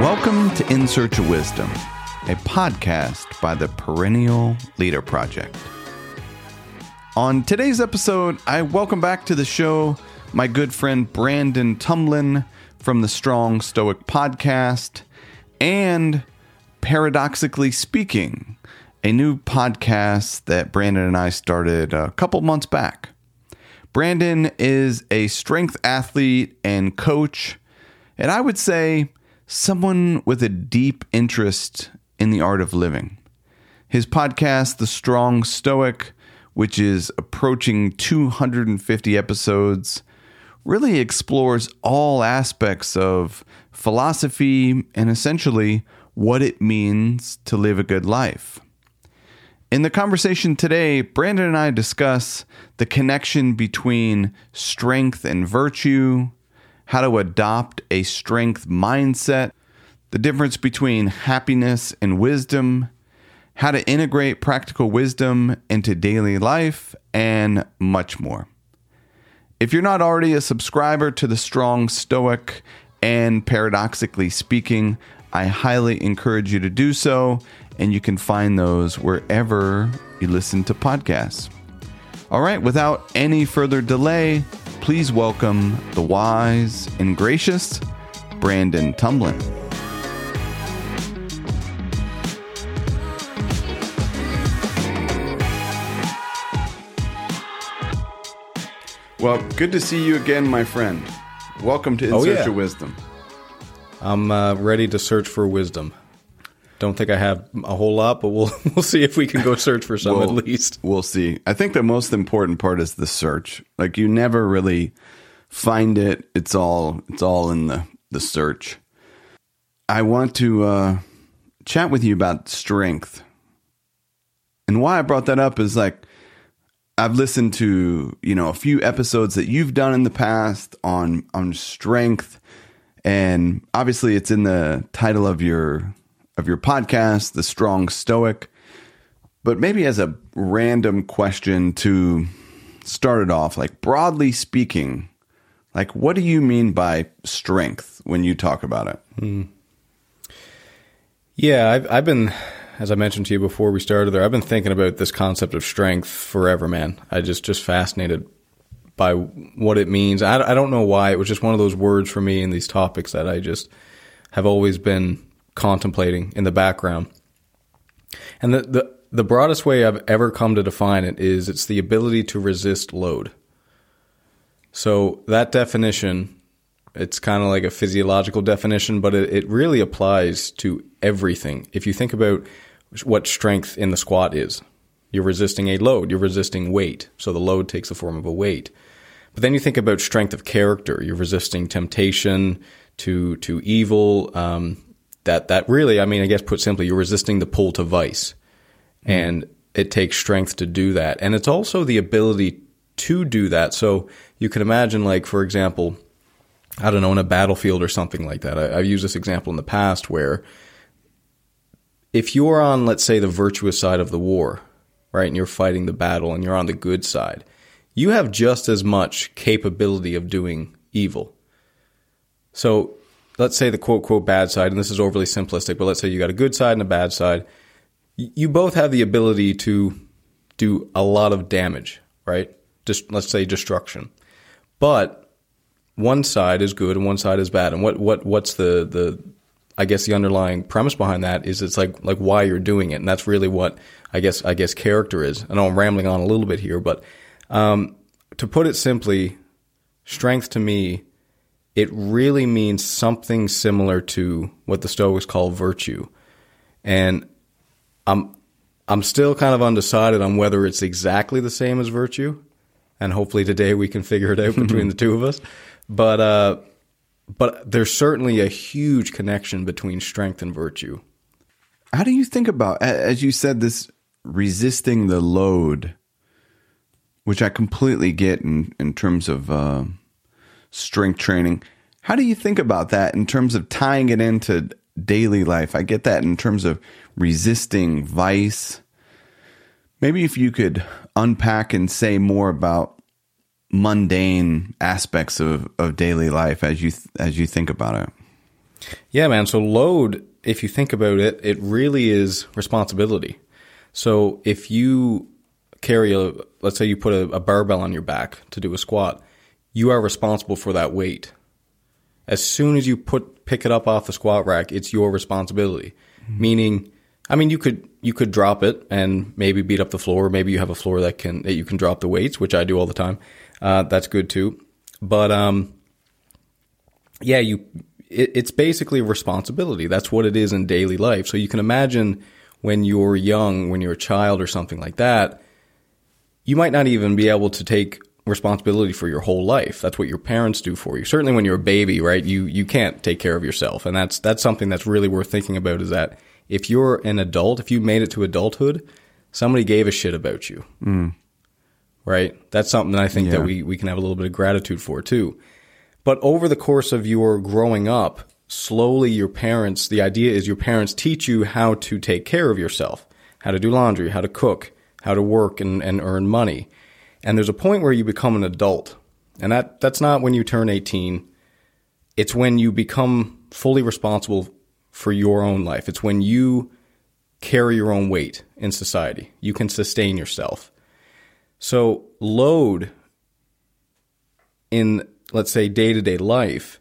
Welcome to In Search of Wisdom, a podcast by the Perennial Leader Project. On today's episode, I welcome back to the show my good friend Brandon Tumblin from the Strong Stoic podcast and Paradoxically Speaking, a new podcast that Brandon and I started a couple months back. Brandon is a strength athlete and coach, and I would say someone with a deep interest in the art of living. His podcast, The Strong Stoic, which is approaching 250 episodes, really explores all aspects of philosophy and essentially what it means to live a good life. In the conversation today, Brandon and I discuss the connection between strength and virtue, how to adopt a strength mindset, the difference between happiness and wisdom, how to integrate practical wisdom into daily life, and much more. If you're not already a subscriber to the Strong Stoic and Paradoxically Speaking, I highly encourage you to do so, and you can find those wherever you listen to podcasts. All right, without any further delay, please welcome the wise and gracious Brandon Tumblin. Well, good to see you again, my friend. Welcome to In Oh, Search yeah. of Wisdom. I'm uh, ready to search for wisdom. Don't think I have a whole lot, but we'll we'll see if we can go search for some Well, at least. We'll see. I think the most important part is the search. Like you never really find it. It's all it's all in the the search. I want to uh, chat with you about strength. And why I brought that up is like I've listened to, you know, a few episodes that you've done in the past on on strength and obviously it's in the title of your of your podcast, The Strong Stoic. But maybe as a random question to start it off, like broadly speaking, like what do you mean by strength when you talk about it? Hmm. Yeah, I've, I've been, as I mentioned to you before we started there, I've been thinking about this concept of strength forever, man. I just just fascinated by what it means. I, I don't know why. It was just one of those words for me in these topics that I just have always been contemplating in the background. And the, the the broadest way I've ever come to define it is it's the ability to resist load. So that definition, it's kind of like a physiological definition, but it, it really applies to everything. If you think about what strength in the squat is, you're resisting a load, you're resisting weight. So the load takes the form of a weight. But then you think about strength of character. You're resisting temptation to to evil. Um, that that really, I mean, I guess put simply, you're resisting the pull to vice, mm-hmm. and it takes strength to do that. And it's also the ability to do that. So you can imagine, like for example, I don't know, in a battlefield or something like that. I, I've used this example in the past where if you're on, let's say, the virtuous side of the war, right, and you're fighting the battle and you're on the good side, you have just as much capability of doing evil. So let's say the quote, quote, bad side, and this is overly simplistic, but let's say you got a good side and a bad side. You both have the ability to do a lot of damage, right? Just let's say destruction. But one side is good and one side is bad. And what, what what's the, the I guess the underlying premise behind that is it's like like why you're doing it, and that's really what I guess I guess character is. I know I'm rambling on a little bit here, but um, to put it simply, strength to me, it really means something similar to what the Stoics call virtue, and I'm I'm still kind of undecided on whether it's exactly the same as virtue, and hopefully today we can figure it out between the two of us. But uh, but there's certainly a huge connection between strength and virtue. How do you think about, as you said, this resisting the load, which I completely get in, in terms of uh, strength training? How do you think about that in terms of tying it into daily life? I get that in terms of resisting vice. Maybe if you could unpack and say more about mundane aspects of, of daily life as you as you think about it. Yeah, man. So load, if you think about it, it really is responsibility. So if you carry a, let's say you put a, a barbell on your back to do a squat, you are responsible for that weight. As soon as you put pick it up off the squat rack, it's your responsibility. Mm-hmm. Meaning, I mean, you could you could drop it and maybe beat up the floor. Maybe you have a floor that can that you can drop the weights, which I do all the time. Uh, that's good too. But um, yeah, you it, it's basically a responsibility. That's what it is in daily life. So you can imagine when you're young, when you're a child or something like that, you might not even be able to take responsibility for your whole life. That's what your parents do for you. Certainly when you're a baby, right? You you can't take care of yourself. And that's that's something that's really worth thinking about is that if you're an adult, if you made it to adulthood, somebody gave a shit about you. Mm. Right? That's something that I think yeah. that we, we can have a little bit of gratitude for too. But over the course of your growing up, slowly your parents, the idea is your parents teach you how to take care of yourself, how to do laundry, how to cook, how to work and, and earn money. And there's a point where you become an adult. And that, that's not when you turn 18. It's when you become fully responsible for your own life. It's when you carry your own weight in society. You can sustain yourself. So load in let's say day to day life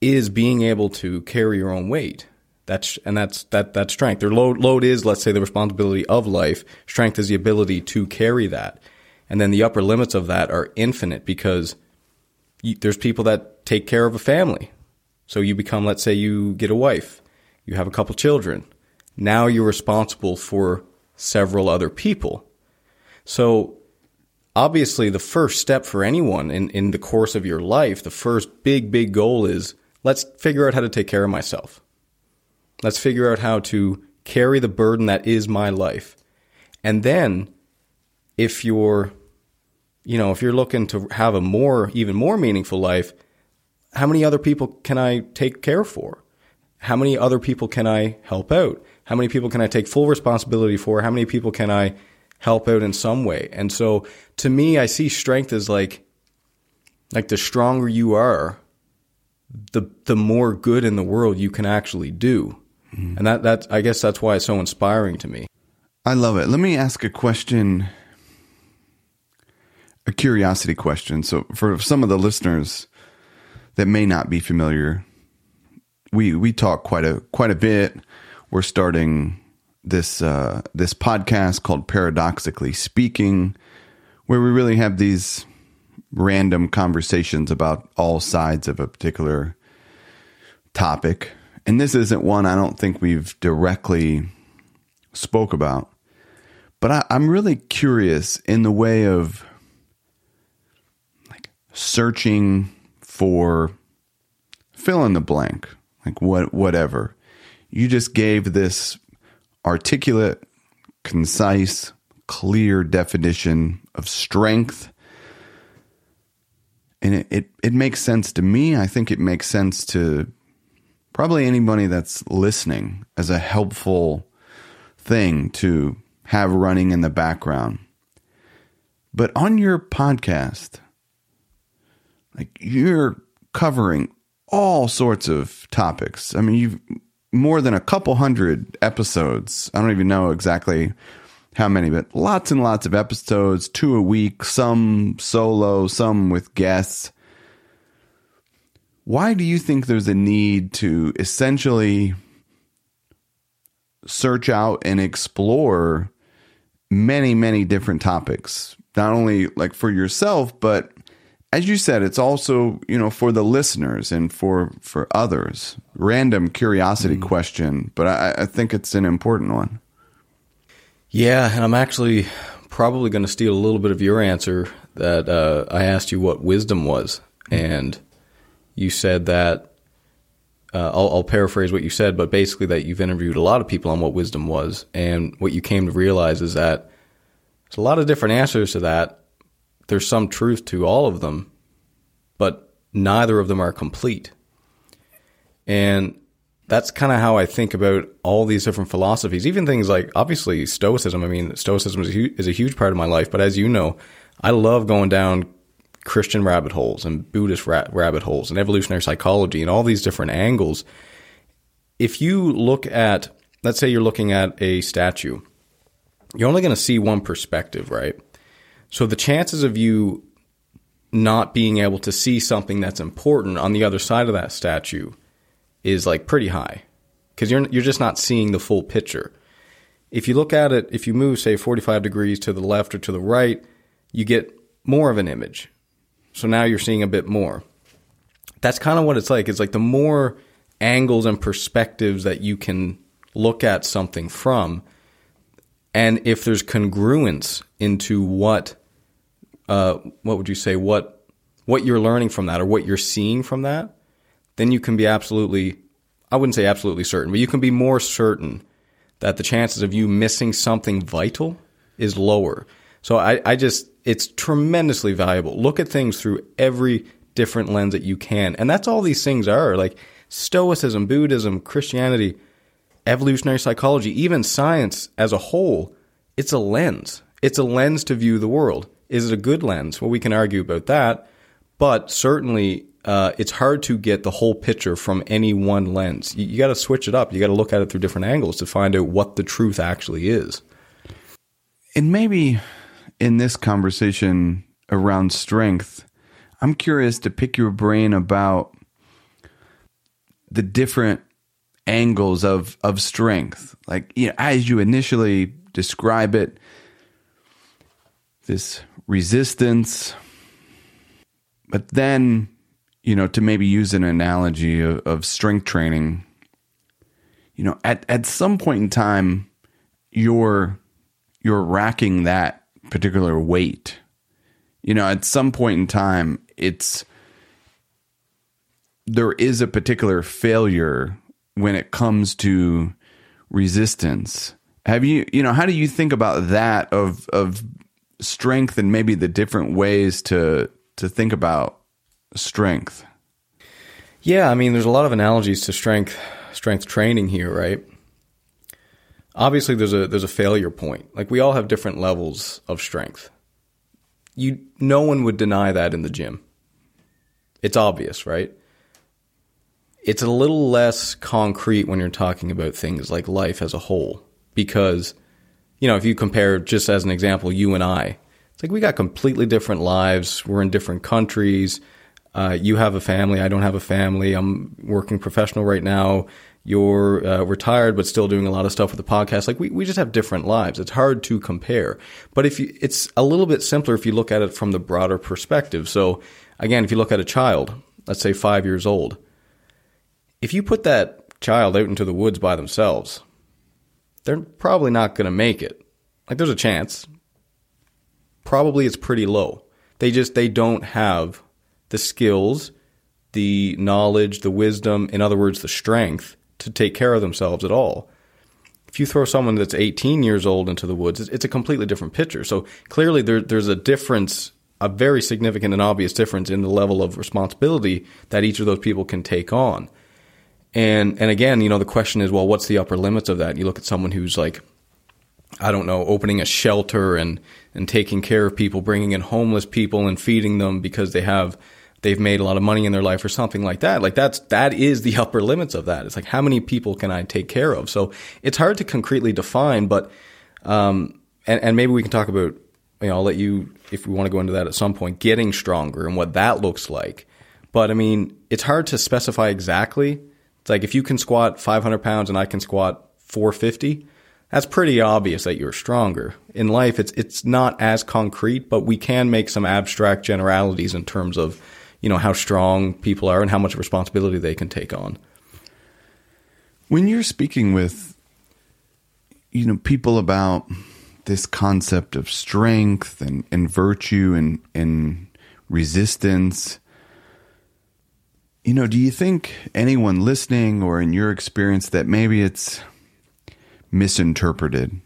is being able to carry your own weight. That's and that's that that's strength. Their load load is let's say the responsibility of life. Strength is the ability to carry that, and then the upper limits of that are infinite because you, there's people that take care of a family. So you become, let's say, you get a wife, you have a couple children. Now you're responsible for several other people. So obviously the first step for anyone in, in the course of your life, the first big, big goal is let's figure out how to take care of myself. Let's figure out how to carry the burden that is my life. And then if you're, you know, if you're looking to have a more, even more meaningful life, how many other people can I take care for? How many other people can I help out? How many people can I take full responsibility for? How many people can I help out in some way. And so to me, I see strength as like, like the stronger you are, the, the more good in the world you can actually do. Mm. And that, that, I guess that's why it's so inspiring to me. I love it. Let me ask a question, a curiosity question. So for some of the listeners that may not be familiar, we, we talk quite a, quite a bit. We're starting this uh, this podcast called Paradoxically Speaking, where we really have these random conversations about all sides of a particular topic. And this isn't one I don't think we've directly spoke about, but I, I'm really curious in the way of searching for fill in the blank, like what whatever. You just gave this articulate, concise, clear definition of strength. And it, it, it, makes sense to me. I think it makes sense to probably anybody that's listening as a helpful thing to have running in the background. But on your podcast, like you're covering all sorts of topics. I mean, you've more than a couple hundred episodes. I don't even know exactly how many, but lots and lots of episodes, two a week, some solo, some with guests. Why do you think there's a need to essentially search out and explore many, many different topics? Not only like for yourself, but as you said, it's also you know for the listeners and for for others. Random curiosity mm. question, but I, I think it's an important one. Yeah, and I'm actually probably going to steal a little bit of your answer that uh, I asked you what wisdom was, and you said that. Uh, I'll, I'll, paraphrase what you said, but basically that you've interviewed a lot of people on what wisdom was, and what you came to realize is that there's a lot of different answers to that, there's some truth to all of them, but neither of them are complete. And that's kind of how I think about all these different philosophies, even things like obviously Stoicism. I mean, Stoicism is a, huge, is a huge part of my life, but as you know, I love going down Christian rabbit holes and Buddhist ra- rabbit holes and evolutionary psychology and all these different angles. If you look at, let's say you're looking at a statue, you're only going to see one perspective, right? So the chances of you not being able to see something that's important on the other side of that statue is like pretty high because you're you're just not seeing the full picture. If you look at it, if you move say 45 degrees to the left or to the right, you get more of an image. So now you're seeing a bit more. That's kind of what it's like. It's like the more angles and perspectives that you can look at something from, and if there's congruence into what, uh, what would you say, what what you're learning from that or what you're seeing from that, then you can be absolutely, I wouldn't say absolutely certain, but you can be more certain that the chances of you missing something vital is lower. So I, I just, it's tremendously valuable. Look at things through every different lens that you can. And that's all these things are like Stoicism, Buddhism, Christianity, evolutionary psychology, even science as a whole. It's a lens. It's a lens to view the world. Is it a good lens? Well, we can argue about that. But certainly, uh, it's hard to get the whole picture from any one lens. You, you got to switch it up. You got to look at it through different angles to find out what the truth actually is. And maybe in this conversation around strength, I'm curious to pick your brain about the different angles of of strength. Like, you know, as you initially describe it, this resistance, but then you know, to maybe use an analogy of, of strength training, you know, at, at some point in time, you're you're racking that particular weight. You know, at some point in time, it's there is a particular failure when it comes to resistance. Have you, you know, how do you think about that of of strength and maybe the different ways to to think about strength? Yeah, I mean, there's a lot of analogies to strength strength training here, right? Obviously, there's a there's a failure point. Like we all have different levels of strength. You, no one would deny that in the gym. It's obvious, right? It's a little less concrete when you're talking about things like life as a whole, because, you know, if you compare just as an example, you and I, it's like we got completely different lives. We're in different countries uh, you have a family. I don't have a family. I'm working professional right now. You're uh, retired, but still doing a lot of stuff with the podcast. Like we, we just have different lives. It's hard to compare. But if you, it's a little bit simpler if you look at it from the broader perspective. So again, if you look at a child, let's say five years old, if you put that child out into the woods by themselves, they're probably not going to make it. Like there's a chance. Probably it's pretty low. They just, they don't have the skills, the knowledge, the wisdom, in other words, the strength to take care of themselves at all. If you throw someone that's 18 years old into the woods, it's a completely different picture. So clearly, there, there's a difference, a very significant and obvious difference in the level of responsibility that each of those people can take on. And and again, you know, the question is, well, what's the upper limits of that? You look at someone who's like, I don't know, opening a shelter and and taking care of people, bringing in homeless people and feeding them because they have they've made a lot of money in their life or something like that. Like that's that is the upper limits of that. It's like how many people can I take care of? So it's hard to concretely define, but um, and, and maybe we can talk about you know I'll let you if we want to go into that at some point getting stronger and what that looks like. But I mean, it's hard to specify exactly. It's like if you can squat 500 pounds and I can squat 450 that's pretty obvious that you're stronger. In life, it's it's not as concrete, but we can make some abstract generalities in terms of you know how strong people are and how much responsibility they can take on. When you're speaking with you know people about this concept of strength and, and virtue and, and resistance, you know, do you think anyone listening or in your experience that maybe it's misinterpreted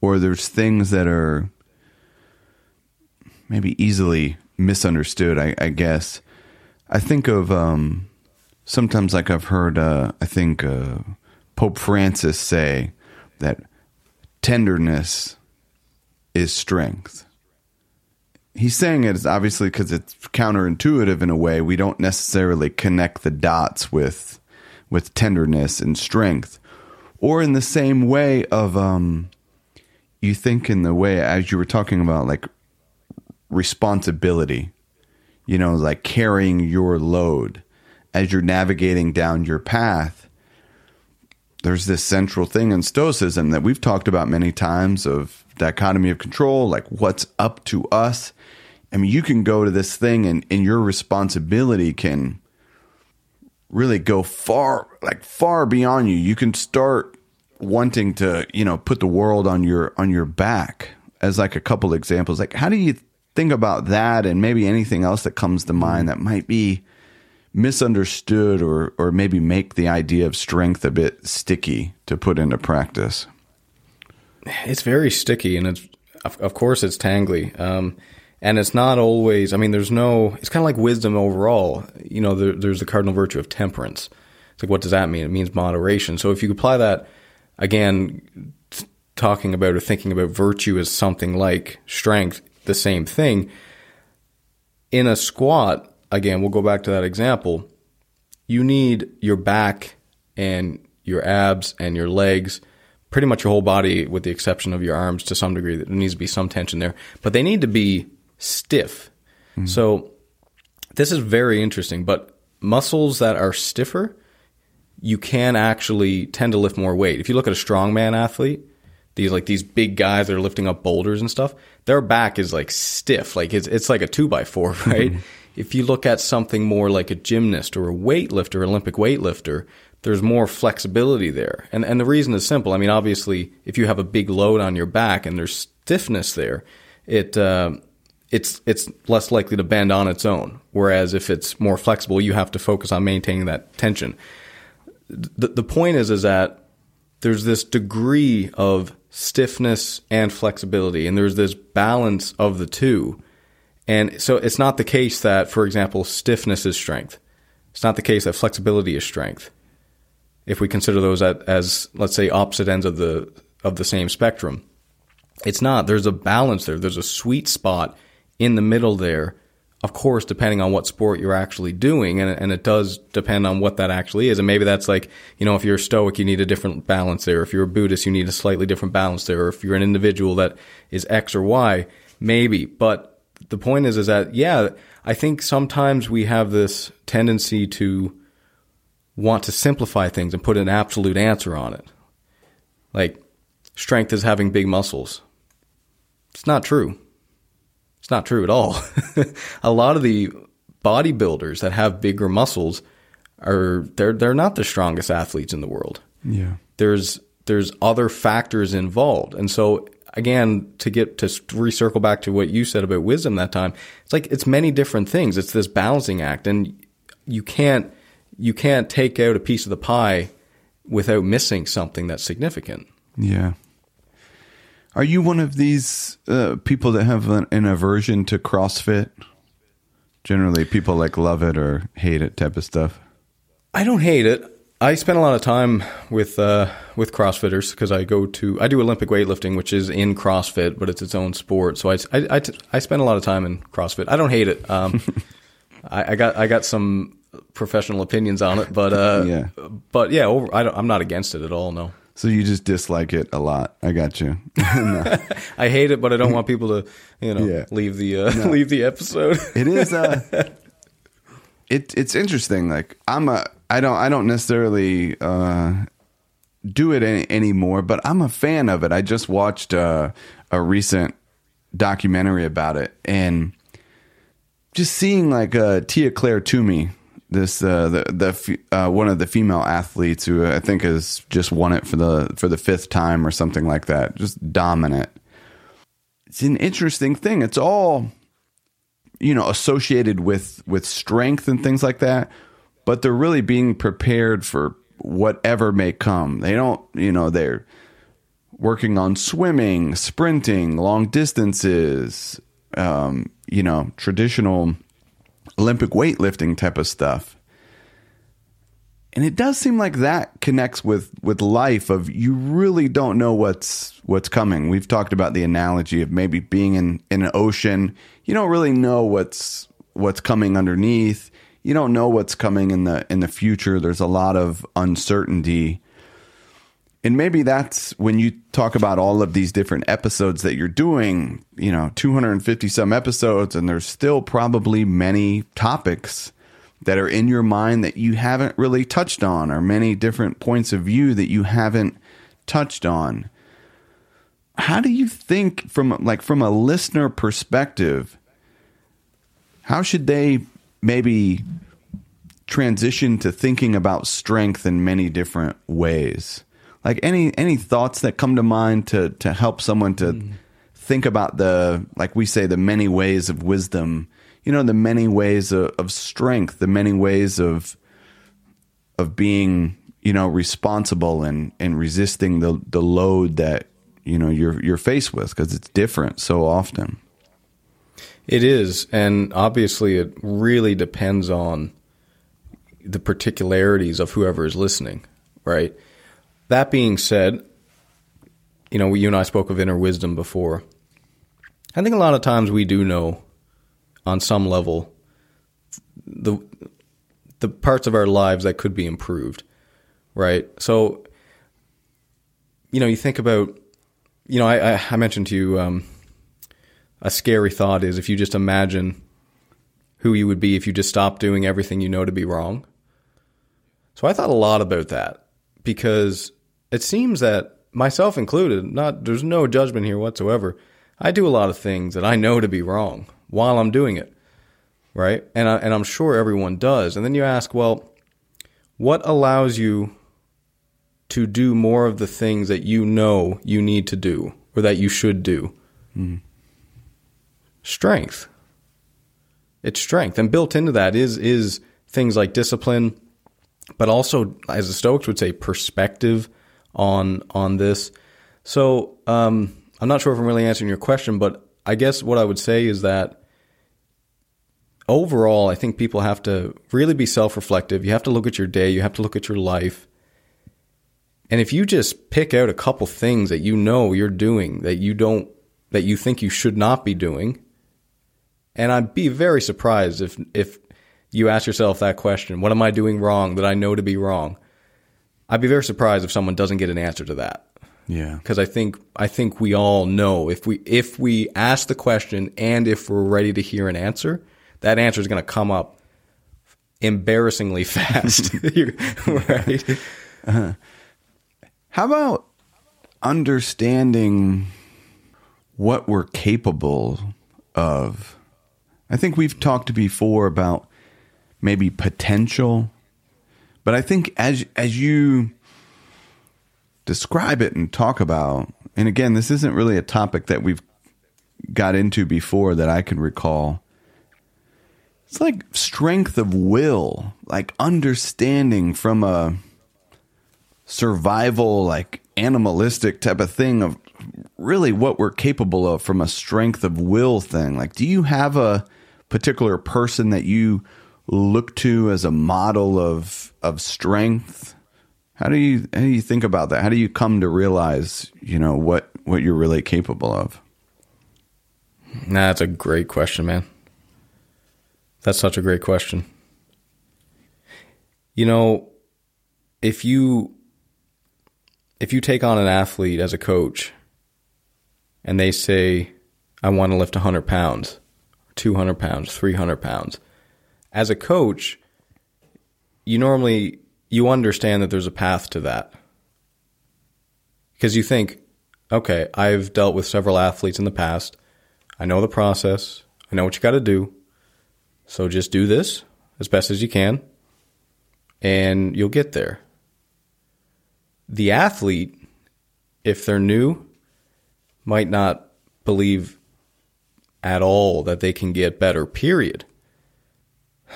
or there's things that are maybe easily misunderstood, I, I guess. I think of um, sometimes like I've heard uh, I think uh, Pope Francis say that tenderness is strength. He's saying it is obviously because it's counterintuitive in a way. We don't necessarily connect the dots with with tenderness and strength, or in the same way of um, you think in the way as you were talking about like responsibility, you know, like carrying your load as you're navigating down your path. There's this central thing in Stoicism that we've talked about many times of dichotomy of control, like what's up to us. I mean, you can go to this thing and, and your responsibility can really go far, like far beyond you. You can start wanting to, you know, put the world on your on your back as like a couple examples. Like how do you think about that and maybe anything else that comes to mind that might be misunderstood or or maybe make the idea of strength a bit sticky to put into practice? It's very sticky and it's of, course it's tangly. Um, and it's not always, I mean, there's no, it's kind of like wisdom overall. You know, there, there's the cardinal virtue of temperance. It's like, what does that mean? It means moderation. So if you apply that, again, talking about or thinking about virtue as something like strength, the same thing. In a squat, again, we'll go back to that example. You need your back and your abs and your legs, pretty much your whole body, with the exception of your arms to some degree. There needs to be some tension there, but they need to be stiff. Mm-hmm. So this is very interesting. But muscles that are stiffer, you can actually tend to lift more weight. If you look at a strongman athlete, these like these big guys that are lifting up boulders and stuff, their back is like stiff, like it's it's like a two by four, right? Mm-hmm. If you look at something more like a gymnast or a weightlifter, Olympic weightlifter, there's more flexibility there. And and the reason is simple. I mean, obviously, if you have a big load on your back and there's stiffness there, it uh, it's it's less likely to bend on its own. Whereas if it's more flexible, you have to focus on maintaining that tension. The the point is is that there's this degree of stiffness and flexibility, and there's this balance of the two. And so it's not the case that, for example, stiffness is strength. It's not the case that flexibility is strength. If we consider those as, let's say, opposite ends of the of the same spectrum, it's not. There's a balance there. There's a sweet spot in the middle there. Of course, depending on what sport you're actually doing, and, and it does depend on what that actually is. And maybe that's like, you know, if you're a Stoic, you need a different balance there. If you're a Buddhist, you need a slightly different balance there. Or if you're an individual that is X or Y, maybe. But the point is, is that, yeah, I think sometimes we have this tendency to want to simplify things and put an absolute answer on it. Like, strength is having big muscles. It's not true. It's not true at all. a lot of the bodybuilders that have bigger muscles are they're they're not the strongest athletes in the world. Yeah. There's there's other factors involved. And so again, to get to recircle back to what you said about wisdom that time, it's like it's many different things. It's this balancing act and you can't you can't take out a piece of the pie without missing something that's significant. Yeah. Are you one of these uh, people that have an, an, aversion to CrossFit? Generally, people like love it or hate it type of stuff. I don't hate it. I spend a lot of time with uh, with CrossFitters because I go to I do Olympic weightlifting, which is in CrossFit, but it's its own sport. So I, I, I, I spend a lot of time in CrossFit. I don't hate it. Um, I, I, got I got some professional opinions on it, but uh, yeah, but yeah, over, I am not against it at all. No. So you just dislike it a lot. I got you. no. I hate it, but I don't want people to, you know, yeah. leave the uh, no. leave the episode. it is uh it it's interesting. Like I'm a I don't I don't necessarily uh do it any, anymore, but I'm a fan of it. I just watched uh, a recent documentary about it and just seeing like uh, Tia Clair Toomey this uh, the the uh, one of the female athletes who I think has just won it for the for the fifth time or something like that. Just dominant. It's an interesting thing. It's all you know associated with with strength and things like that, but they're really being prepared for whatever may come. They don't, you know, they're working on swimming, sprinting, long distances, um, you know, traditional Olympic weightlifting type of stuff. and it does seem like that connects with with life of you really don't know what's what's coming. We've talked about the analogy of maybe being in in an ocean. You don't really know what's what's coming underneath. You don't know what's coming in the in the future. There's a lot of uncertainty and maybe that's when you talk about all of these different episodes that you're doing you know 250 some episodes and there's still probably many topics that are in your mind that you haven't really touched on or many different points of view that you haven't touched on. How do you think from like from a listener perspective how should they maybe transition to thinking about strength in many different ways like any any thoughts that come to mind to to help someone to mm. think about the like we say the many ways of wisdom? You know the many ways of, of strength the many ways of of being you know responsible and and resisting the the load that you know you're you're faced with because it's different so often. It is and obviously it really depends on the particularities of whoever is listening right that being said you know you and I spoke of inner wisdom before I think a lot of times we do know on some level the the parts of our lives that could be improved, right? So, you know, you think about, you know, I, I mentioned to you um, a scary thought is if you just imagine who you would be if you just stopped doing everything you know to be wrong. So I thought a lot about that because it seems that myself included, not there's no judgment here whatsoever. I do a lot of things that I know to be wrong while I'm doing it, right? And I, and I'm sure everyone does. And then you ask, well, what allows you to do more of the things that you know you need to do or that you should do? Mm. Strength. It's strength, and built into that is is things like discipline, but also, as the Stoics would say, perspective on on this. So um, I'm not sure if I'm really answering your question, but I guess what I would say is that overall, I think people have to really be self reflective. You have to look at your day, you have to look at your life. And if you just pick out a couple things that you know you're doing that you don't, that you think you should not be doing, and I'd be very surprised if, if you ask yourself that question, what am I doing wrong that I know to be wrong? I'd be very surprised if someone doesn't get an answer to that. Yeah. Because I think I think we all know if we if we ask the question and if we're ready to hear an answer, that answer is going to come up embarrassingly fast. right? Uh-huh. How about understanding what we're capable of? I think we've talked before about maybe potential, but I think as as you describe it and talk about, and again, this isn't really a topic that we've got into before that I can recall it's like strength of will, like understanding from a survival, like animalistic type of thing of really what we're capable of from a strength of will thing. Like, do you have a particular person that you look to as a model of of strength? How do you how do you think about that? How do you come to realize, you know, what what you're really capable of? Nah, that's a great question, man. That's such a great question. You know, if you if you take on an athlete as a coach and they say, I want to lift 100 pounds, 200 pounds, 300 pounds, as a coach, you normally you understand that there's a path to that. Because you think, okay, I've dealt with several athletes in the past. I know the process. I know what you got to do. So just do this as best as you can, and you'll get there. The athlete, if they're new, might not believe at all that they can get better, period.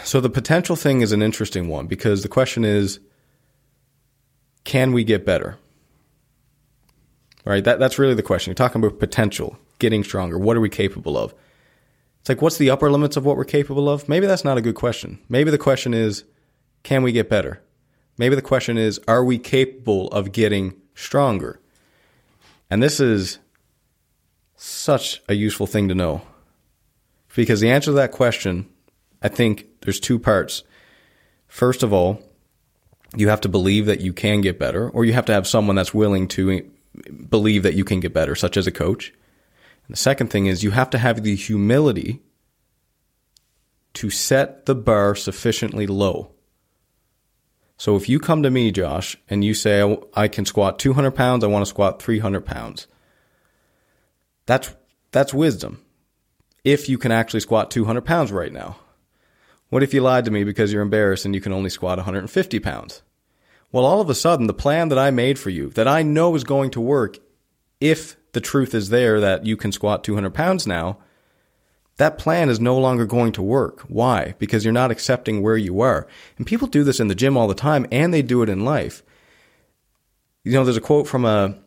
So the potential thing is an interesting one because the question is can we get better? Right? That, that's really the question. You're talking about potential, getting stronger. What are we capable of? It's like, what's the upper limits of what we're capable of? Maybe that's not a good question. Maybe the question is, can we get better? Maybe the question is, are we capable of getting stronger? And this is such a useful thing to know. Because the answer to that question, I think there's two parts. First of all, you have to believe that you can get better, or you have to have someone that's willing to believe that you can get better, such as a coach. And the second thing is you have to have the humility to set the bar sufficiently low. So if you come to me, Josh, and you say, oh, I can squat 200 pounds, I want to squat 300 pounds, that's, that's wisdom. If you can actually squat 200 pounds right now. What if you lied to me because you're embarrassed and you can only squat 150 pounds? Well, all of a sudden, the plan that I made for you, that I know is going to work, if the truth is there that you can squat 200 pounds now, that plan is no longer going to work. Why? Because you're not accepting where you are. And people do this in the gym all the time, and they do it in life. You know, there's a quote from a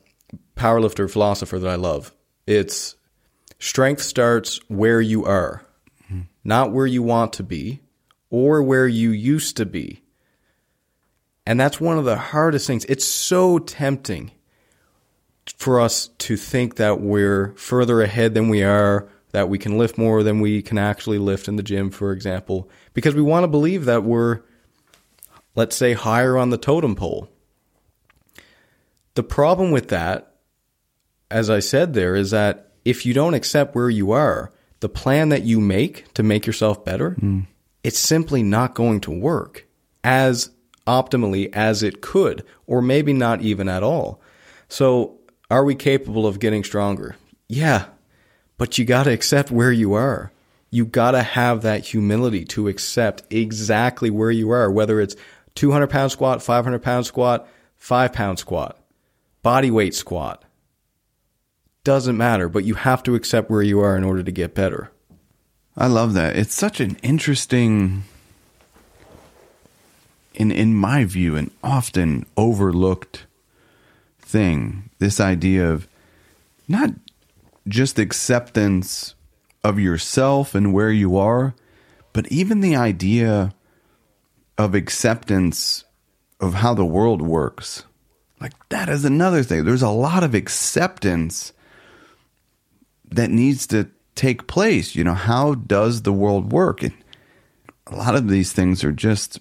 powerlifter philosopher that I love. It's strength starts where you are, not where you want to be or where you used to be. And that's one of the hardest things. It's so tempting for us to think that we're further ahead than we are, that we can lift more than we can actually lift in the gym, for example, because we want to believe that we're, let's say, higher on the totem pole. The problem with that, as I said there, is that if you don't accept where you are, the plan that you make to make yourself better, mm. It's simply not going to work as optimally as it could, or maybe not even at all. So, are we capable of getting stronger? Yeah, but you got to accept where you are. You got to have that humility to accept exactly where you are, whether it's 200 pound squat, 500 pound squat, five pound squat, body weight squat. Doesn't matter, but you have to accept where you are in order to get better. I love that. It's such an interesting in in my view, an often overlooked thing. This idea of not just acceptance of yourself and where you are, but even the idea of acceptance of how the world works. Like that is another thing. There's a lot of acceptance that needs to take place. You know, how does the world work? And a lot of these things are just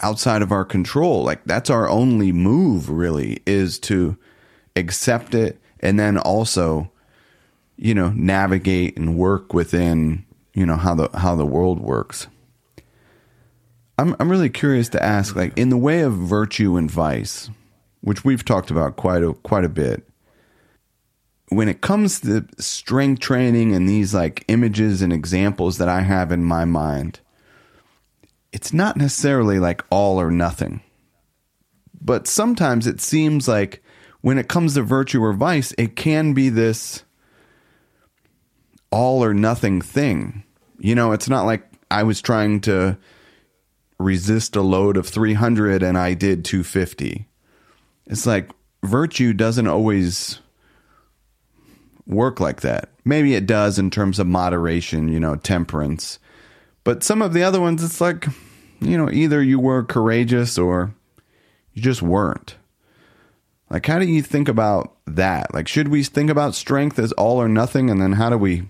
outside of our control. Like that's our only move really is to accept it and then also you know navigate and work within you know how the how the world works. I'm I'm really curious to ask like in the way of virtue and vice, which we've talked about quite a quite a bit. When it comes to strength training and these like images and examples that I have in my mind, it's not necessarily like all or nothing. But sometimes it seems like when it comes to virtue or vice, it can be this all or nothing thing. You know, it's not like I was trying to resist a load of 300 and I did 250. It's like virtue doesn't always work like that. Maybe it does in terms of moderation, you know, temperance. But some of the other ones, it's like, you know, either you were courageous or you just weren't. Like, how do you think about that? Like, should we think about strength as all or nothing? And then how do we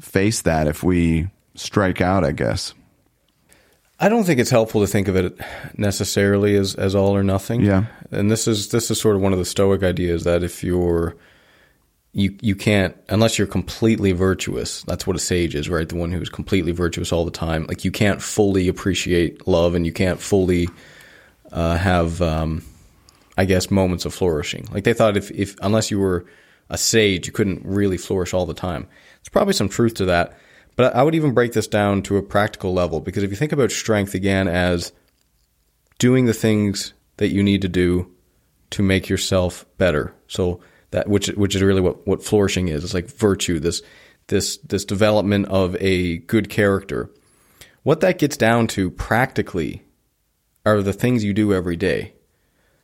face that if we strike out, I guess? I don't think it's helpful to think of it necessarily as, as all or nothing. Yeah. And this is this is sort of one of the stoic ideas that if you're you you can't unless you're completely virtuous. That's what a sage is, right? The one who's completely virtuous all the time. Like you can't fully appreciate love, and you can't fully uh, have, um, I guess, moments of flourishing. Like they thought, if if unless you were a sage, you couldn't really flourish all the time. There's probably some truth to that, but I would even break this down to a practical level because if you think about strength again as doing the things that you need to do to make yourself better, so that which which is really what what flourishing is. It's like virtue, this this this development of a good character. What that gets down to practically are the things you do every day.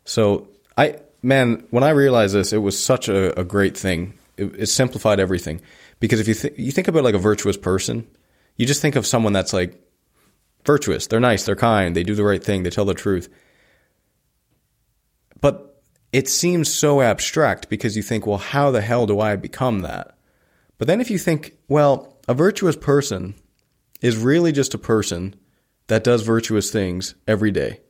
So I man, when I realized this, it was such a, a great thing. It, it, simplified everything because if you th- you think about like a virtuous person, you just think of someone that's like virtuous. They're nice. They're kind. They do the right thing. They tell the truth. But it seems so abstract because you think, well, how the hell do I become that? But then if you think, well, a virtuous person is really just a person that does virtuous things every day.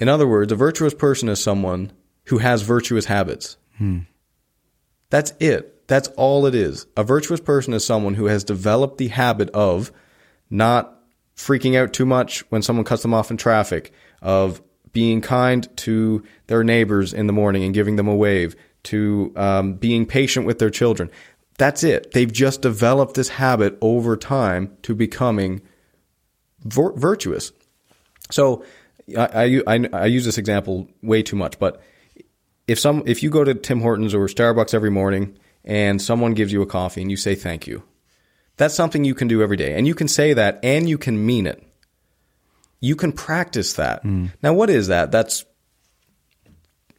In other words, a virtuous person is someone who has virtuous habits. Hmm. That's it. That's all it is. A virtuous person is someone who has developed the habit of not freaking out too much when someone cuts them off in traffic, of being kind to their neighbors in the morning and giving them a wave, to um, being patient with their children. That's it. They've just developed this habit over time to becoming vir- virtuous. So I, I, I use this example way too much, but if some if you go to Tim Hortons or Starbucks every morning and someone gives you a coffee and you say thank you, that's something you can do every day, and you can say that and you can mean it. You can practice that. Mm. Now, what is that? That's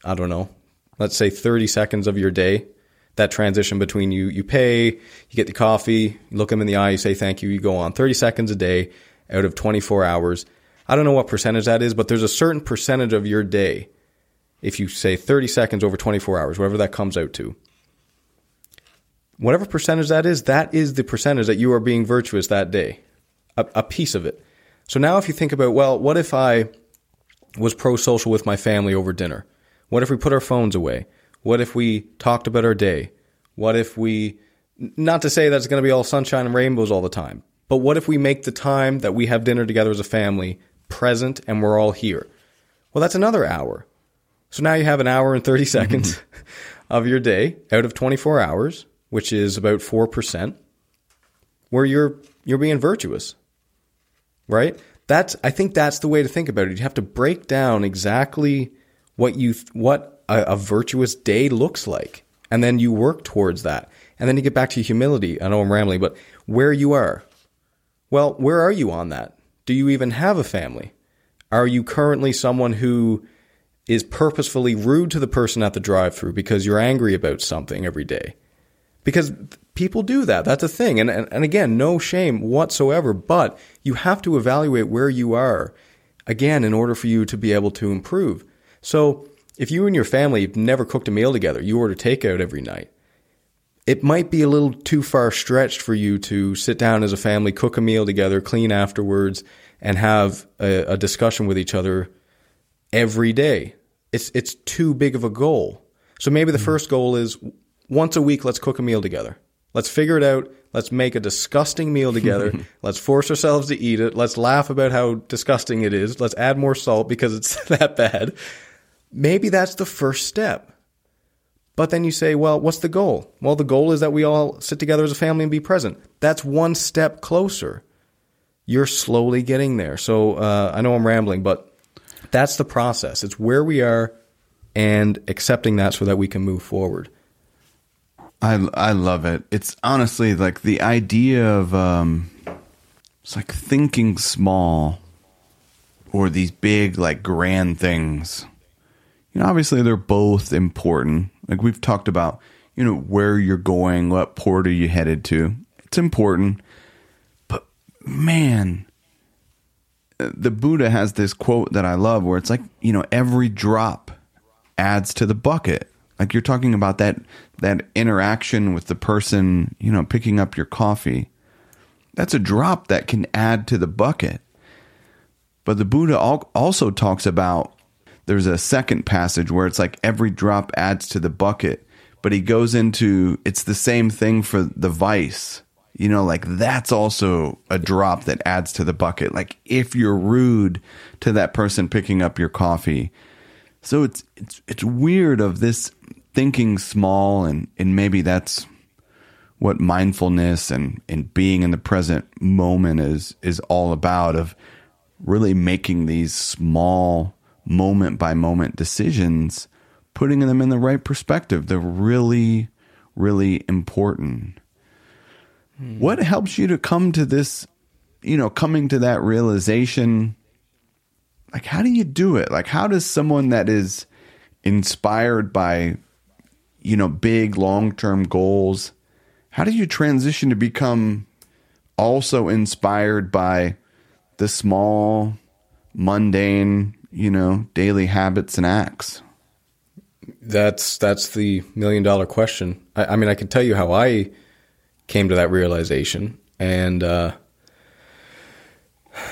I don't know. Let's say thirty seconds of your day. That transition between you you pay, you get the coffee, you look them in the eye, you say thank you, you go on. Thirty seconds a day out of twenty four hours. I don't know what percentage that is, but there's a certain percentage of your day if you say 30 seconds over 24 hours, whatever that comes out to. Whatever percentage that is, that is the percentage that you are being virtuous that day, a, a piece of it. So now if you think about, well, what if I was pro social with my family over dinner? What if we put our phones away? What if we talked about our day? What if we, not to say that it's going to be all sunshine and rainbows all the time, but what if we make the time that we have dinner together as a family present and we're all here? Well, that's another hour. So now you have an hour and 30 seconds mm-hmm. of your day out of 24 hours, which is about 4%, where you're you're being virtuous. Right? That's I think that's the way to think about it. You have to break down exactly what you what a, a virtuous day looks like and then you work towards that. And then you get back to humility. I know I'm rambling, but where you are. Well, where are you on that? Do you even have a family? Are you currently someone who is purposefully rude to the person at the drive through because you're angry about something every day. Because people do that. That's a thing. And, and, and again, no shame whatsoever, but you have to evaluate where you are, again, in order for you to be able to improve. So if you and your family have never cooked a meal together, you order takeout every night, it might be a little too far stretched for you to sit down as a family, cook a meal together, clean afterwards, and have a, a discussion with each other every day. It's it's too big of a goal. So maybe the mm. first goal is once a week let's cook a meal together. Let's figure it out. Let's make a disgusting meal together. let's force ourselves to eat it. Let's laugh about how disgusting it is. Let's add more salt because it's that bad. Maybe that's the first step. But then you say, well, what's the goal? Well, the goal is that we all sit together as a family and be present. That's one step closer. You're slowly getting there. So uh, I know I'm rambling, but that's the process. It's where we are and accepting that so that we can move forward. I I love it. It's honestly like the idea of um it's like thinking small or these big like grand things. You know, obviously they're both important. Like we've talked about, you know, where you're going, what port are you headed to. It's important. But man, the Buddha has this quote that I love where it's like, you know, every drop adds to the bucket. Like you're talking about that that interaction with the person, you know, picking up your coffee. That's a drop that can add to the bucket. But the Buddha also talks about there's a second passage where it's like every drop adds to the bucket, but he goes into it's the same thing for the vice you know, like that's also a drop that adds to the bucket. Like if you're rude to that person picking up your coffee. So it's it's it's weird of this thinking small and and maybe that's what mindfulness and and being in the present moment is is all about of really making these small moment by moment decisions putting them in the right perspective they're really really important hmm. what helps you to come to this, you know, coming to that realization? Like, how do you do it? Like, how does someone that is inspired by, you know, big long term goals, how do you transition to become also inspired by the small, mundane, you know, daily habits and acts? That's that's the million dollar question. I, I mean, I can tell you how I came to that realization, and uh,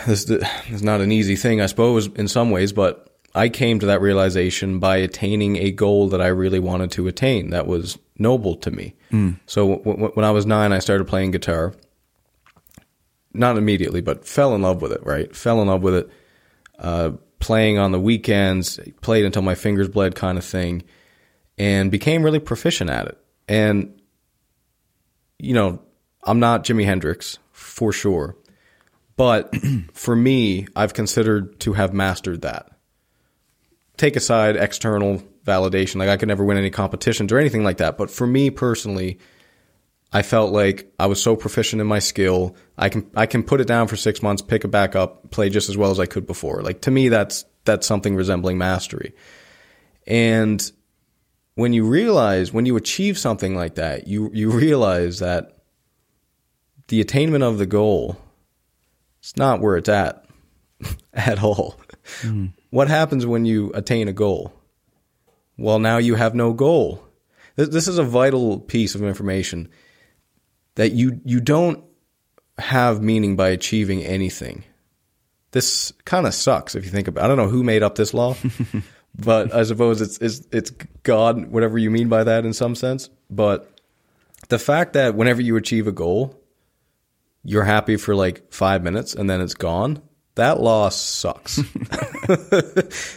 this is not an easy thing, I suppose, in some ways, but I came to that realization by attaining a goal that I really wanted to attain that was noble to me. Mm. So w- w- when I was nine, I started playing guitar. Not immediately, but fell in love with it, right? Fell in love with it. Uh, playing on the weekends, played until my fingers bled kind of thing, and became really proficient at it. And, you know, I'm not Jimi Hendrix for sure. But for me, I've considered to have mastered that take aside external validation. Like I could never win any competitions or anything like that. But for me personally, I felt like I was so proficient in my skill. I can I can put it down for six months, pick it back up, play just as well as I could before. Like to me, that's that's something resembling mastery. And when you realize when you achieve something like that, you you realize that the attainment of the goal it's not where it's at at all. Mm. What happens when you attain a goal? Well, now you have no goal. This is a vital piece of information that you you don't have meaning by achieving anything. This kind of sucks if you think about. It. I don't know who made up this law, but I suppose it's it's it's God, whatever you mean by that in some sense. But the fact that whenever you achieve a goal, you're happy for like five minutes and then it's gone that loss sucks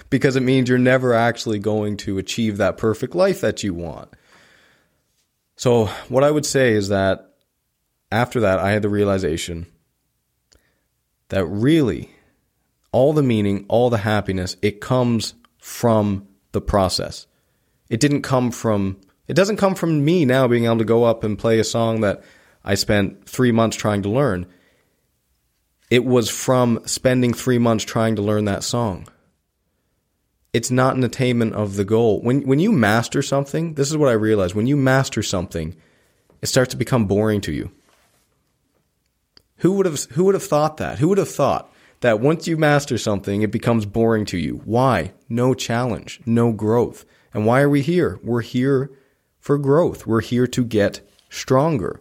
because it means you're never actually going to achieve that perfect life that you want. So, what I would say is that after that, I had the realization that really all the meaning, all the happiness, it comes from the process. It didn't come from, it doesn't come from me now being able to go up and play a song that I spent three months trying to learn it was from spending three months trying to learn that song. It's not an attainment of the goal. When when you master something, this is what I realized. When you master something, it starts to become boring to you. Who would have who would have thought that? Who would have thought that once you master something, it becomes boring to you? Why? No challenge, no growth. And why are we here? We're here for growth. We're here to get stronger.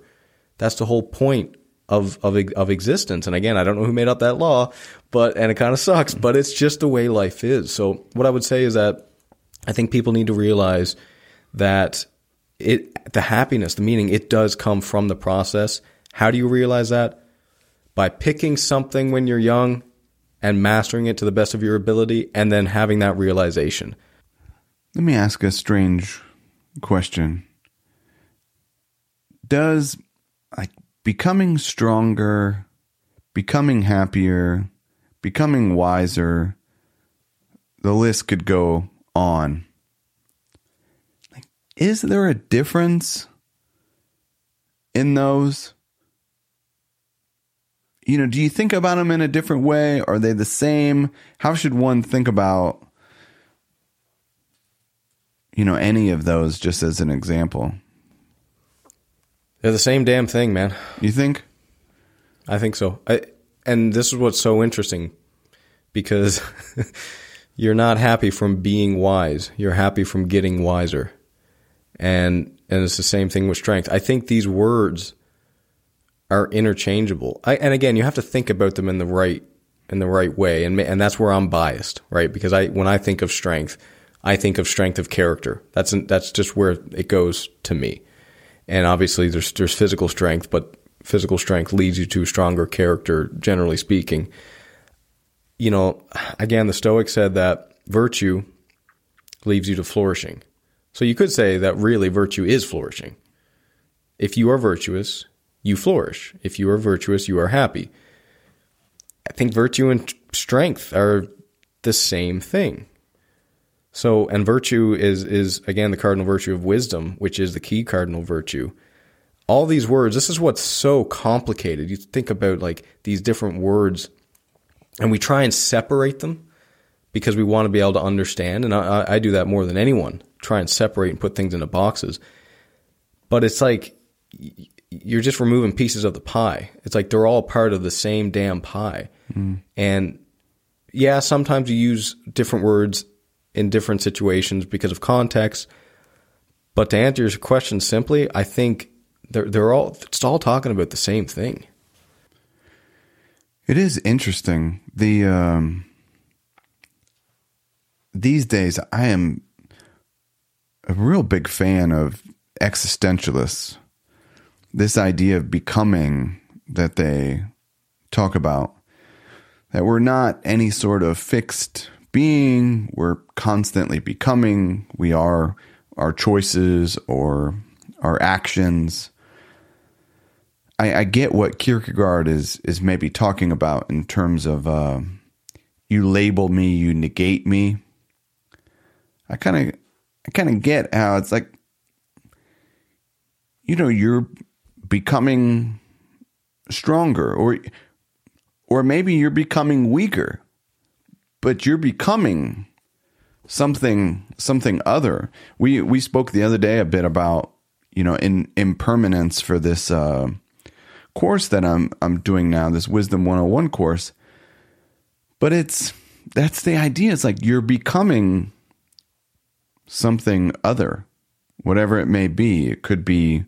That's the whole point of of of existence. And again, I don't know who made up that law, but and it kind of sucks, but it's just the way life is. So what I would say is that I think people need to realize that it the happiness, the meaning, it does come from the process. How do you realize that? By picking something when you're young and mastering it to the best of your ability and then having that realization. Let me ask a strange question. Does like becoming stronger, becoming happier, becoming wiser. The list could go on. Like, is there a difference in those? You know, do you think about them in a different way? Are they the same? How should one think about, you know, any of those just as an example? They're the same damn thing, man. You think? I think so. I, and this is what's so interesting because you're not happy from being wise. You're happy from getting wiser. And and it's the same thing with strength. I think these words are interchangeable. I, and again, you have to think about them in the right in the right way, and and that's where I'm biased, right? Because I when I think of strength, I think of strength of character. That's that's just where it goes to me and obviously there's there's physical strength, but physical strength leads you to stronger character, generally speaking. You know, again, the Stoics said that virtue leads you to flourishing. So you could say that really virtue is flourishing. If you are virtuous, you flourish. If you are virtuous, you are happy. I think virtue and strength are the same thing. So, and virtue is is again the cardinal virtue of wisdom, which is the key cardinal virtue. All these words, this is what's so complicated. You think about like these different words, and we try and separate them because we want to be able to understand. And I, I do that more than anyone. Try and separate and put things into boxes. But it's like you're just removing pieces of the pie. It's like they're all part of the same damn pie. Mm. And yeah, sometimes you use different words in different situations because of context. But to answer your question simply, I think they're they're all it's all talking about the same thing. It is interesting. The um, these days, I am a real big fan of existentialists. This idea of becoming that they talk about, that we're not any sort of fixed being, we're constantly becoming, we are our choices or our actions. I, I get what Kierkegaard is is maybe talking about in terms of uh, you label me, you negate me. I kind of I kind of get how it's like you know you're becoming stronger or or maybe you're becoming weaker but you're becoming something something other. We we spoke the other day a bit about you know in impermanence for this uh course that I'm I'm doing now this wisdom 101 course. But it's that's the idea. It's like you're becoming something other, whatever it may be. It could be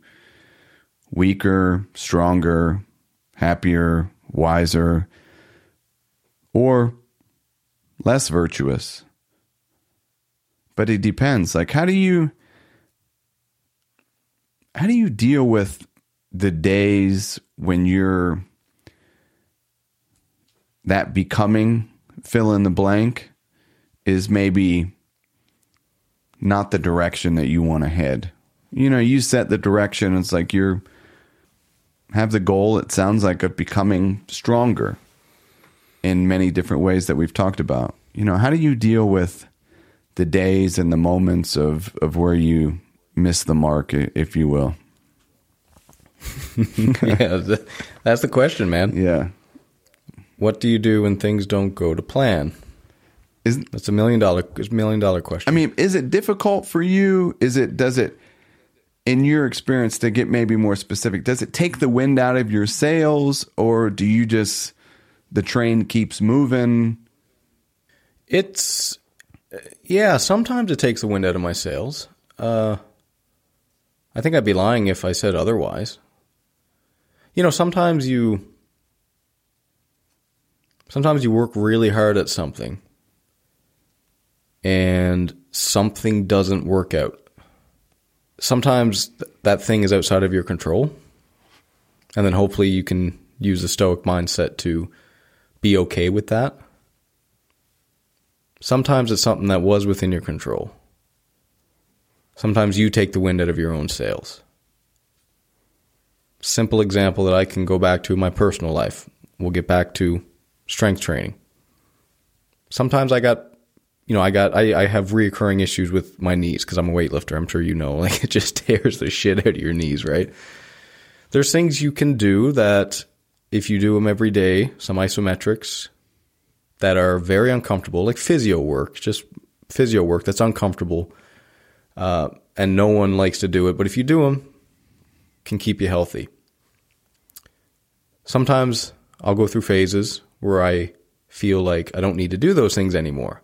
weaker, stronger, happier, wiser, or less virtuous. But it depends. Like how do you how do you deal with the days when you're that becoming fill in the blank is maybe not the direction that you want to head. You know, you set the direction. It's like you're have the goal. It sounds like of becoming stronger in many different ways that we've talked about. You know, how do you deal with the days and the moments of of where you miss the mark, if you will? yeah, that's the question, man. Yeah. What do you do when things don't go to plan? Isn't That's a million dollar million dollar question. I mean, is it difficult for you? Is it does it in your experience to get maybe more specific? Does it take the wind out of your sails or do you just the train keeps moving? It's yeah. Sometimes it takes the wind out of my sails. Uh, I think I'd be lying if I said otherwise. You know, sometimes you sometimes you work really hard at something, and something doesn't work out. Sometimes th- that thing is outside of your control, and then hopefully you can use a stoic mindset to be okay with that. Sometimes it's something that was within your control. Sometimes you take the wind out of your own sails. Simple example that I can go back to in my personal life. We'll get back to strength training. Sometimes I got, you know, I got, I, I have reoccurring issues with my knees because I'm a weightlifter. I'm sure you know, like it just tears the shit out of your knees, right? There's things you can do that if you do them every day, some isometrics, that are very uncomfortable, like physio work, just physio work that's uncomfortable, uh, and no one likes to do it. But if you do them, can keep you healthy. Sometimes I'll go through phases where I feel like I don't need to do those things anymore.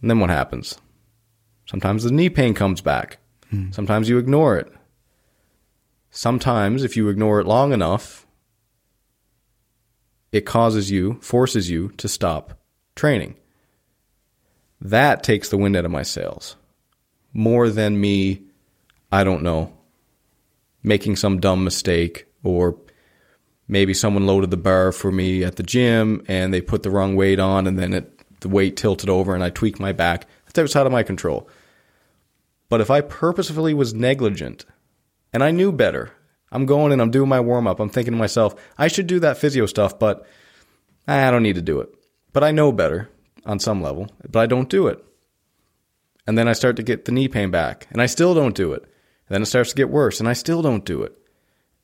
And then what happens? Sometimes the knee pain comes back. Sometimes you ignore it. Sometimes, if you ignore it long enough, it causes you, forces you to stop training. That takes the wind out of my sails. More than me, I don't know, making some dumb mistake or maybe someone loaded the bar for me at the gym and they put the wrong weight on and then it, the weight tilted over and I tweaked my back. That's outside of my control. But if I purposefully was negligent and I knew better, I'm going and I'm doing my warm up. I'm thinking to myself, I should do that physio stuff, but I don't need to do it. But I know better on some level, but I don't do it. And then I start to get the knee pain back, and I still don't do it. And then it starts to get worse, and I still don't do it.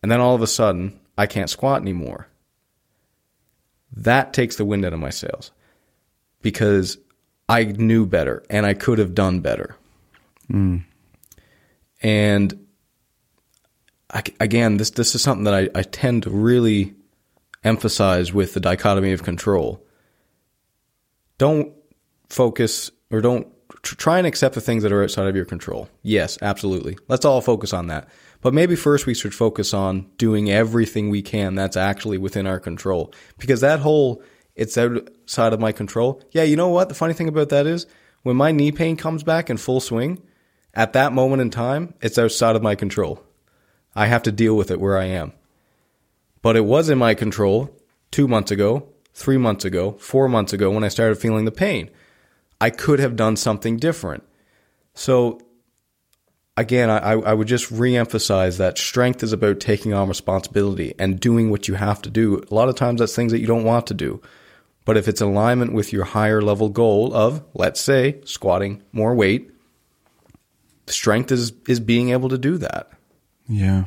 And then all of a sudden, I can't squat anymore. That takes the wind out of my sails because I knew better and I could have done better. Mm. And Again, this this is something that I, I tend to really emphasize with the dichotomy of control. Don't focus or don't try and accept the things that are outside of your control. Yes, absolutely. Let's all focus on that. But maybe first we should focus on doing everything we can that's actually within our control. Because that whole it's outside of my control. Yeah, you know what? The funny thing about that is when my knee pain comes back in full swing, at that moment in time, it's outside of my control. I have to deal with it where I am. But it was in my control two months ago, three months ago, four months ago when I started feeling the pain. I could have done something different. So, again, I, I would just reemphasize that strength is about taking on responsibility and doing what you have to do. A lot of times that's things that you don't want to do. But if it's alignment with your higher level goal of, let's say, squatting more weight, strength is is being able to do that. Yeah.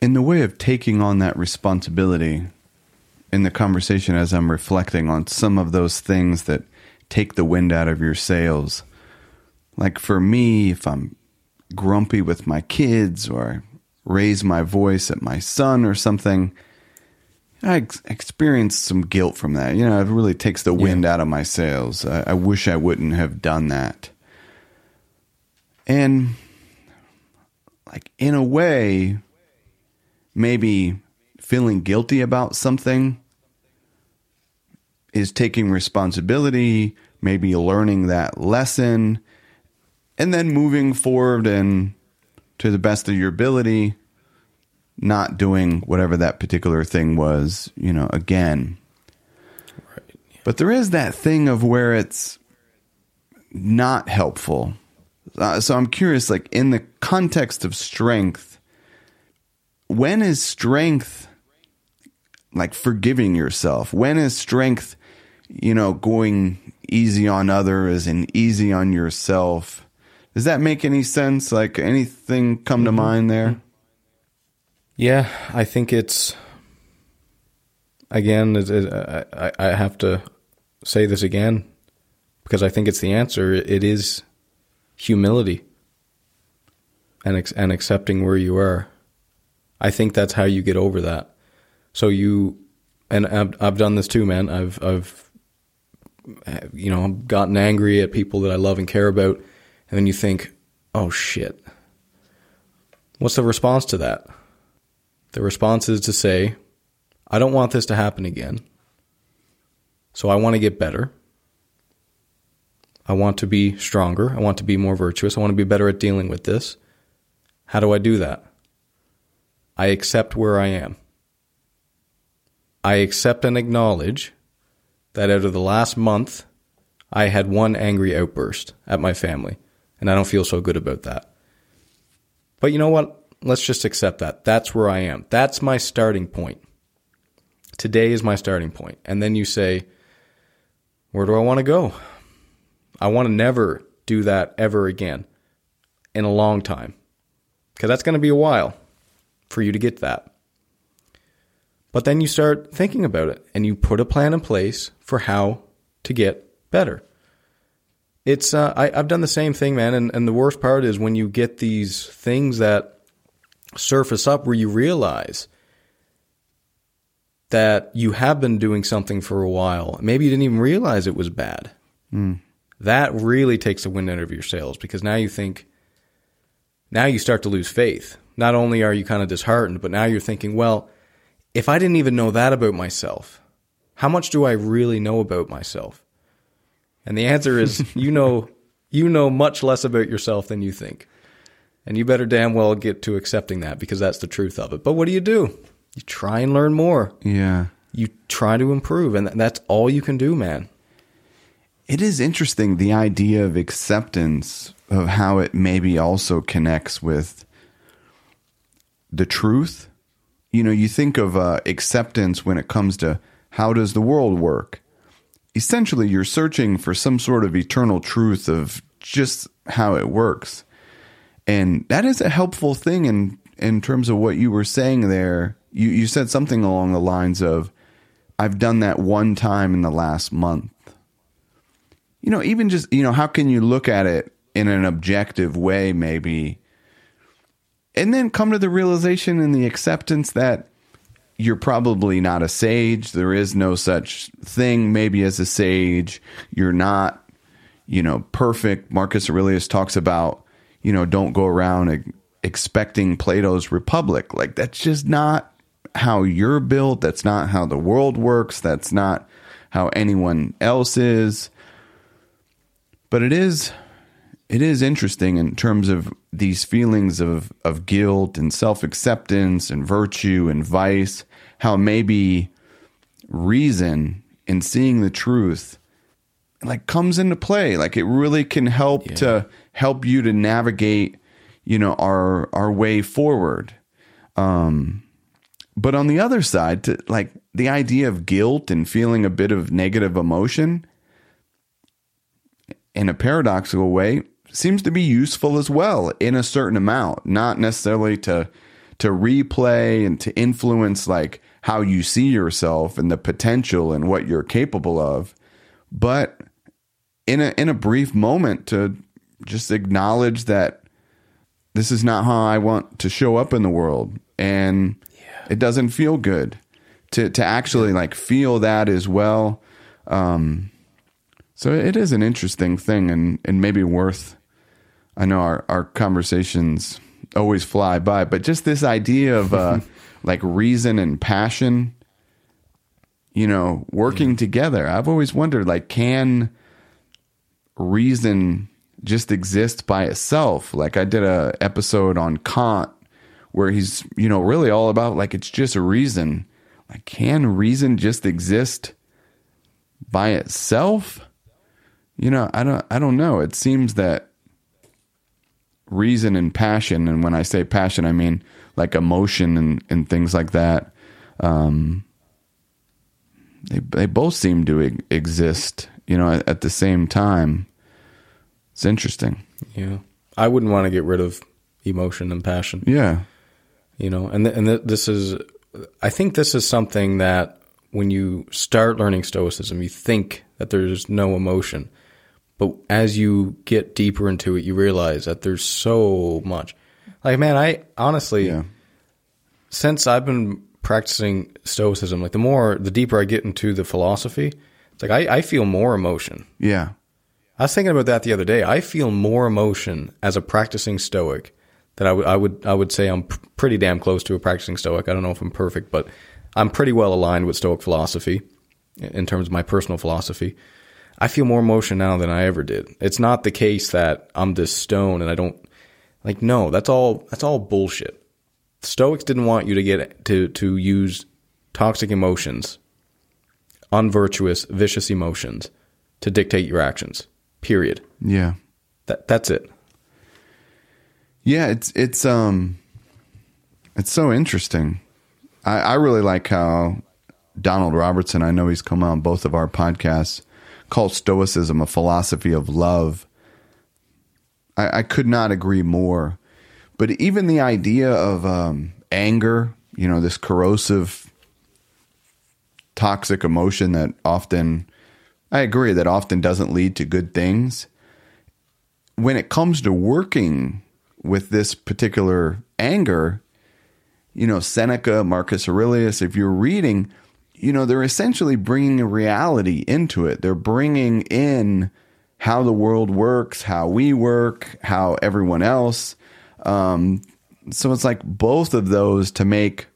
In the way of taking on that responsibility in the conversation as I'm reflecting on some of those things that take the wind out of your sails. Like for me, if I'm grumpy with my kids or raise my voice at my son or something, I ex- experience some guilt from that. You know, it really takes the wind yeah. out of my sails. I, I wish I wouldn't have done that. And like in a way, maybe feeling guilty about something is taking responsibility, maybe learning that lesson, and then moving forward and to the best of your ability, not doing whatever that particular thing was, you know, again. Right. But there is that thing of where it's not helpful. Uh, so I'm curious, like in the context of strength, when is strength like forgiving yourself? When is strength, you know, going easy on others and easy on yourself? Does that make any sense? Like anything come to mm-hmm. mind there? Yeah, I think it's again. It, it, I, I have to say this again because I think it's the answer. It is humility and and accepting where you are. I think that's how you get over that. So you and I've, I've done this too, man. I've I've you know gotten angry at people that I love and care about, and then you think, oh shit. What's the response to that? The response is to say, I don't want this to happen again. So I want to get better. I want to be stronger. I want to be more virtuous. I want to be better at dealing with this. How do I do that? I accept where I am. I accept and acknowledge that out of the last month, I had one angry outburst at my family, and I don't feel so good about that. But you know what? Let's just accept that. That's where I am. That's my starting point. Today is my starting point. And then you say, where do I want to go? I want to never do that ever again in a long time because that's going to be a while for you to get that. But then you start thinking about it and you put a plan in place for how to get better. It's uh, I, have done the same thing, man. And, and the worst part is when you get these things that surface up where you realize that you have been doing something for a while. Maybe you didn't even realize it was bad. Mm that really takes the wind out of your sails because now you think, now you start to lose faith. Not only are you kind of disheartened, but now you're thinking, well, if I didn't even know that about myself, how much do I really know about myself? And the answer is you know you know much less about yourself than you think. And you better damn well get to accepting that because that's the truth of it. But what do you do? You try and learn more. Yeah. You try to improve and that's all you can do, man. It is interesting the idea of acceptance of how it maybe also connects with the truth. You know, you think of uh, acceptance when it comes to how does the world work. Essentially, you're searching for some sort of eternal truth of just how it works, and that is a helpful thing in in terms of what you were saying there. You you said something along the lines of, "I've done that one time in the last month." You know, even just, you know, how can you look at it in an objective way, maybe? and then come to the realization and the acceptance that you're probably not a sage. There is no such thing, maybe as a sage. You're not, you know, perfect. Marcus Aurelius talks about, you know, don't go around expecting Plato's Republic. Like, that's just not how you're built. That's not how the world works. That's not how anyone else is. But it is it is interesting in terms of these feelings of, of guilt and self acceptance and virtue and vice, how maybe reason and seeing the truth like comes into play. Like it really can help yeah. to help you to navigate, you know, our our way forward. Um but on the other side, to, like the idea of guilt and feeling a bit of negative emotion in a paradoxical way seems to be useful as well in a certain amount, not necessarily to to replay and to influence like how you see yourself and the potential and what you're capable of, but in a in a brief moment to just acknowledge that this is not how I want to show up in the world and yeah. it doesn't feel good to to actually like feel that as well um so it is an interesting thing and and maybe worth I know our, our conversations always fly by, but just this idea of uh, like reason and passion, you know, working together. I've always wondered, like, can reason just exist by itself? Like, I did a episode on Kant where he's, you know, really all about like it's just a reason. Like, can reason just exist by itself? You know, I don't, I don't know. It seems that reason and passion. And when I say passion, I mean like emotion and, and things like that. Um, they they both seem to exist, you know, at, at the same time. It's interesting. Yeah, I wouldn't want to get rid of emotion and passion. Yeah, you know, and th- and th- this is, I think this is something that when you start learning Stoicism, you think that there's no emotion, but as you get deeper into it, you realize that there's so much. Like, man, I honestly, yeah. since I've been practicing Stoicism, like the more, the deeper I get into the philosophy, it's like I, I feel more emotion. Yeah. I was thinking about that the other day. I feel more emotion as a practicing Stoic that I, w- I would I would say I'm pr- pretty damn close to a practicing Stoic. I don't know if I'm perfect, but I'm pretty well aligned with Stoic philosophy in terms of my personal philosophy. I feel more emotion now than I ever did. It's not the case that I'm this stone and I don't like no, that's all that's all bullshit. Stoics didn't want you to get to to use toxic emotions, unvirtuous, vicious emotions to dictate your actions. Period. Yeah. That that's it. Yeah, it's it's um it's so interesting. I, I really like how Donald Robertson, I know he's come on both of our podcasts call Stoicism a philosophy of love. I, I could not agree more. But even the idea of um, anger, you know, this corrosive, toxic emotion that often, I agree, that often doesn't lead to good things. When it comes to working with this particular anger, you know, Seneca, Marcus Aurelius, if you're reading, you know, they're essentially bringing a reality into it. They're bringing in how the world works, how we work, how everyone else. Um, so it's like both of those to make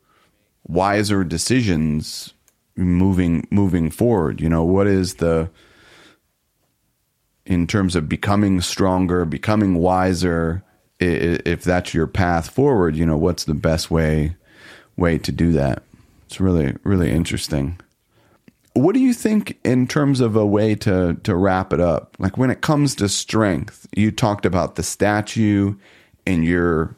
wiser decisions moving moving forward. You know, what is the in terms of becoming stronger, becoming wiser, if that's your path forward, you know, what's the best way way to do that? It's really really interesting. What do you think in terms of a way to to wrap it up? Like when it comes to strength, you talked about the statue and you're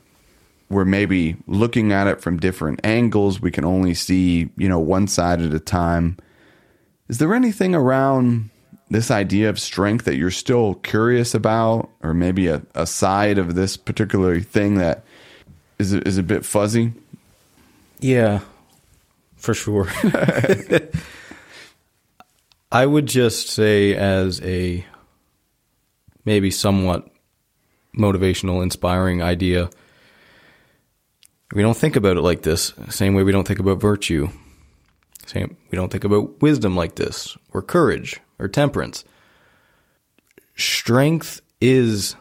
we're maybe looking at it from different angles. We can only see, you know, one side at a time. Is there anything around this idea of strength that you're still curious about, or maybe a, a side of this particular thing that is is a bit fuzzy? Yeah, for sure. I would just say, as a maybe somewhat motivational, inspiring idea, We don't think about it like this. Same way we don't think about virtue. Same we don't think about wisdom like this, or courage, or temperance. Strength is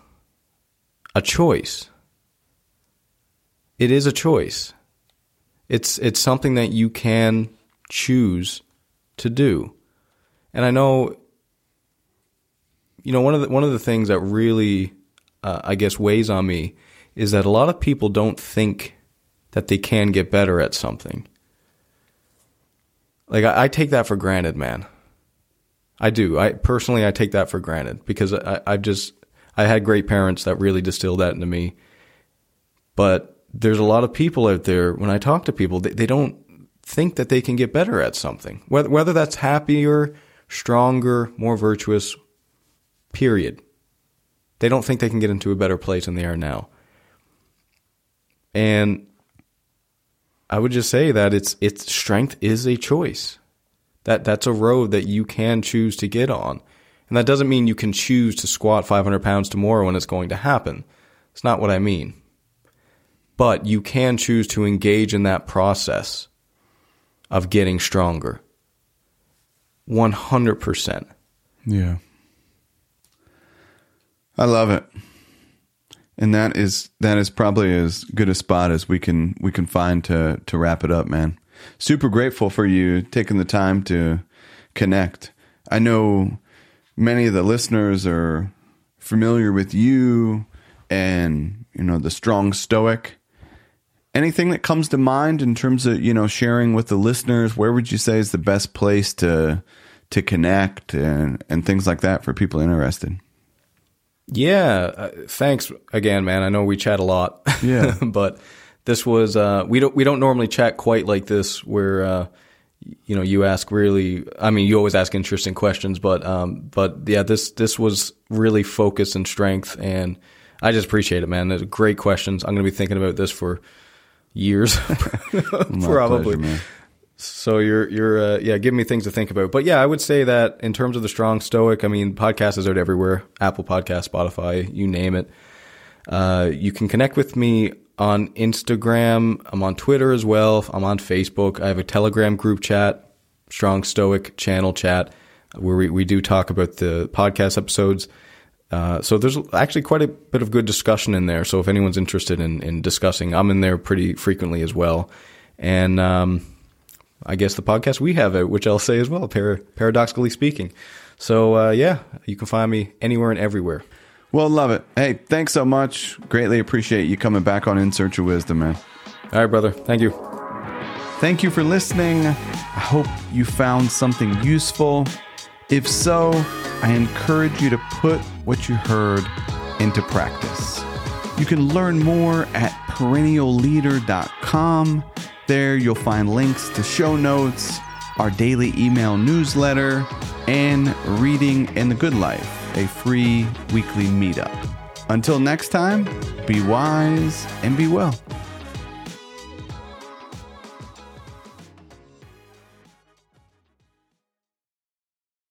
a choice. It is a choice. It's it's something that you can choose to do. And I know you know one of the one of the things that really uh, I guess weighs on me is that a lot of people don't think that they can get better at something. Like I, I take that for granted, man. I do. I personally I take that for granted because I, I've just I had great parents that really distilled that into me. But there's a lot of people out there when I talk to people, they, they don't think that they can get better at something. Whether whether that's happier, stronger, more virtuous, period. They don't think they can get into a better place than they are now. And I would just say that it's it's strength is a choice. That that's a road that you can choose to get on. And that doesn't mean you can choose to squat 500 pounds tomorrow when it's going to happen. It's not what I mean. But you can choose to engage in that process of getting stronger. 100%. Yeah. I love it. And that is that is probably as good a spot as we can we can find to to wrap it up, man. Super grateful for you taking the time to connect. I know many of the listeners are familiar with you and you know the strong stoic anything that comes to mind in terms of you know sharing with the listeners? Where would you say is the best place to to connect and and things like that for people interested? Yeah uh, thanks again man. I know we chat a lot Yeah. but this was uh, we don't we don't normally chat quite like this where uh, you know you ask really i mean you always ask interesting questions but um but yeah this this was really focus and strength and i just appreciate it man. Great questions. I'm going to be thinking about this for years probably pleasure, so you're you're uh, yeah giving me things to think about but yeah i would say that in terms of the strong stoic i mean podcast is out everywhere apple podcast spotify you name it uh, you can connect with me on Instagram. I'm on Twitter as well. I'm on Facebook. I have a Telegram group chat, Strong Stoic channel chat, where we, we do talk about the podcast episodes. Uh, so there's actually quite a bit of good discussion in there. So if anyone's interested in, in discussing, I'm in there pretty frequently as well. And um, I guess the podcast we have it, which I'll say as well, par- paradoxically speaking. So uh, yeah, you can find me anywhere and everywhere. well love it hey thanks so much greatly appreciate you coming back on in search of wisdom man All right, brother. Thank you. Thank you for listening. I hope you found something useful. If so, I encourage you to put what you heard into practice. You can learn more at perennialleader.com. There you'll find links to show notes, our daily email newsletter, and Reading in the Good Life, a free weekly meetup. Until next time, be wise and be well.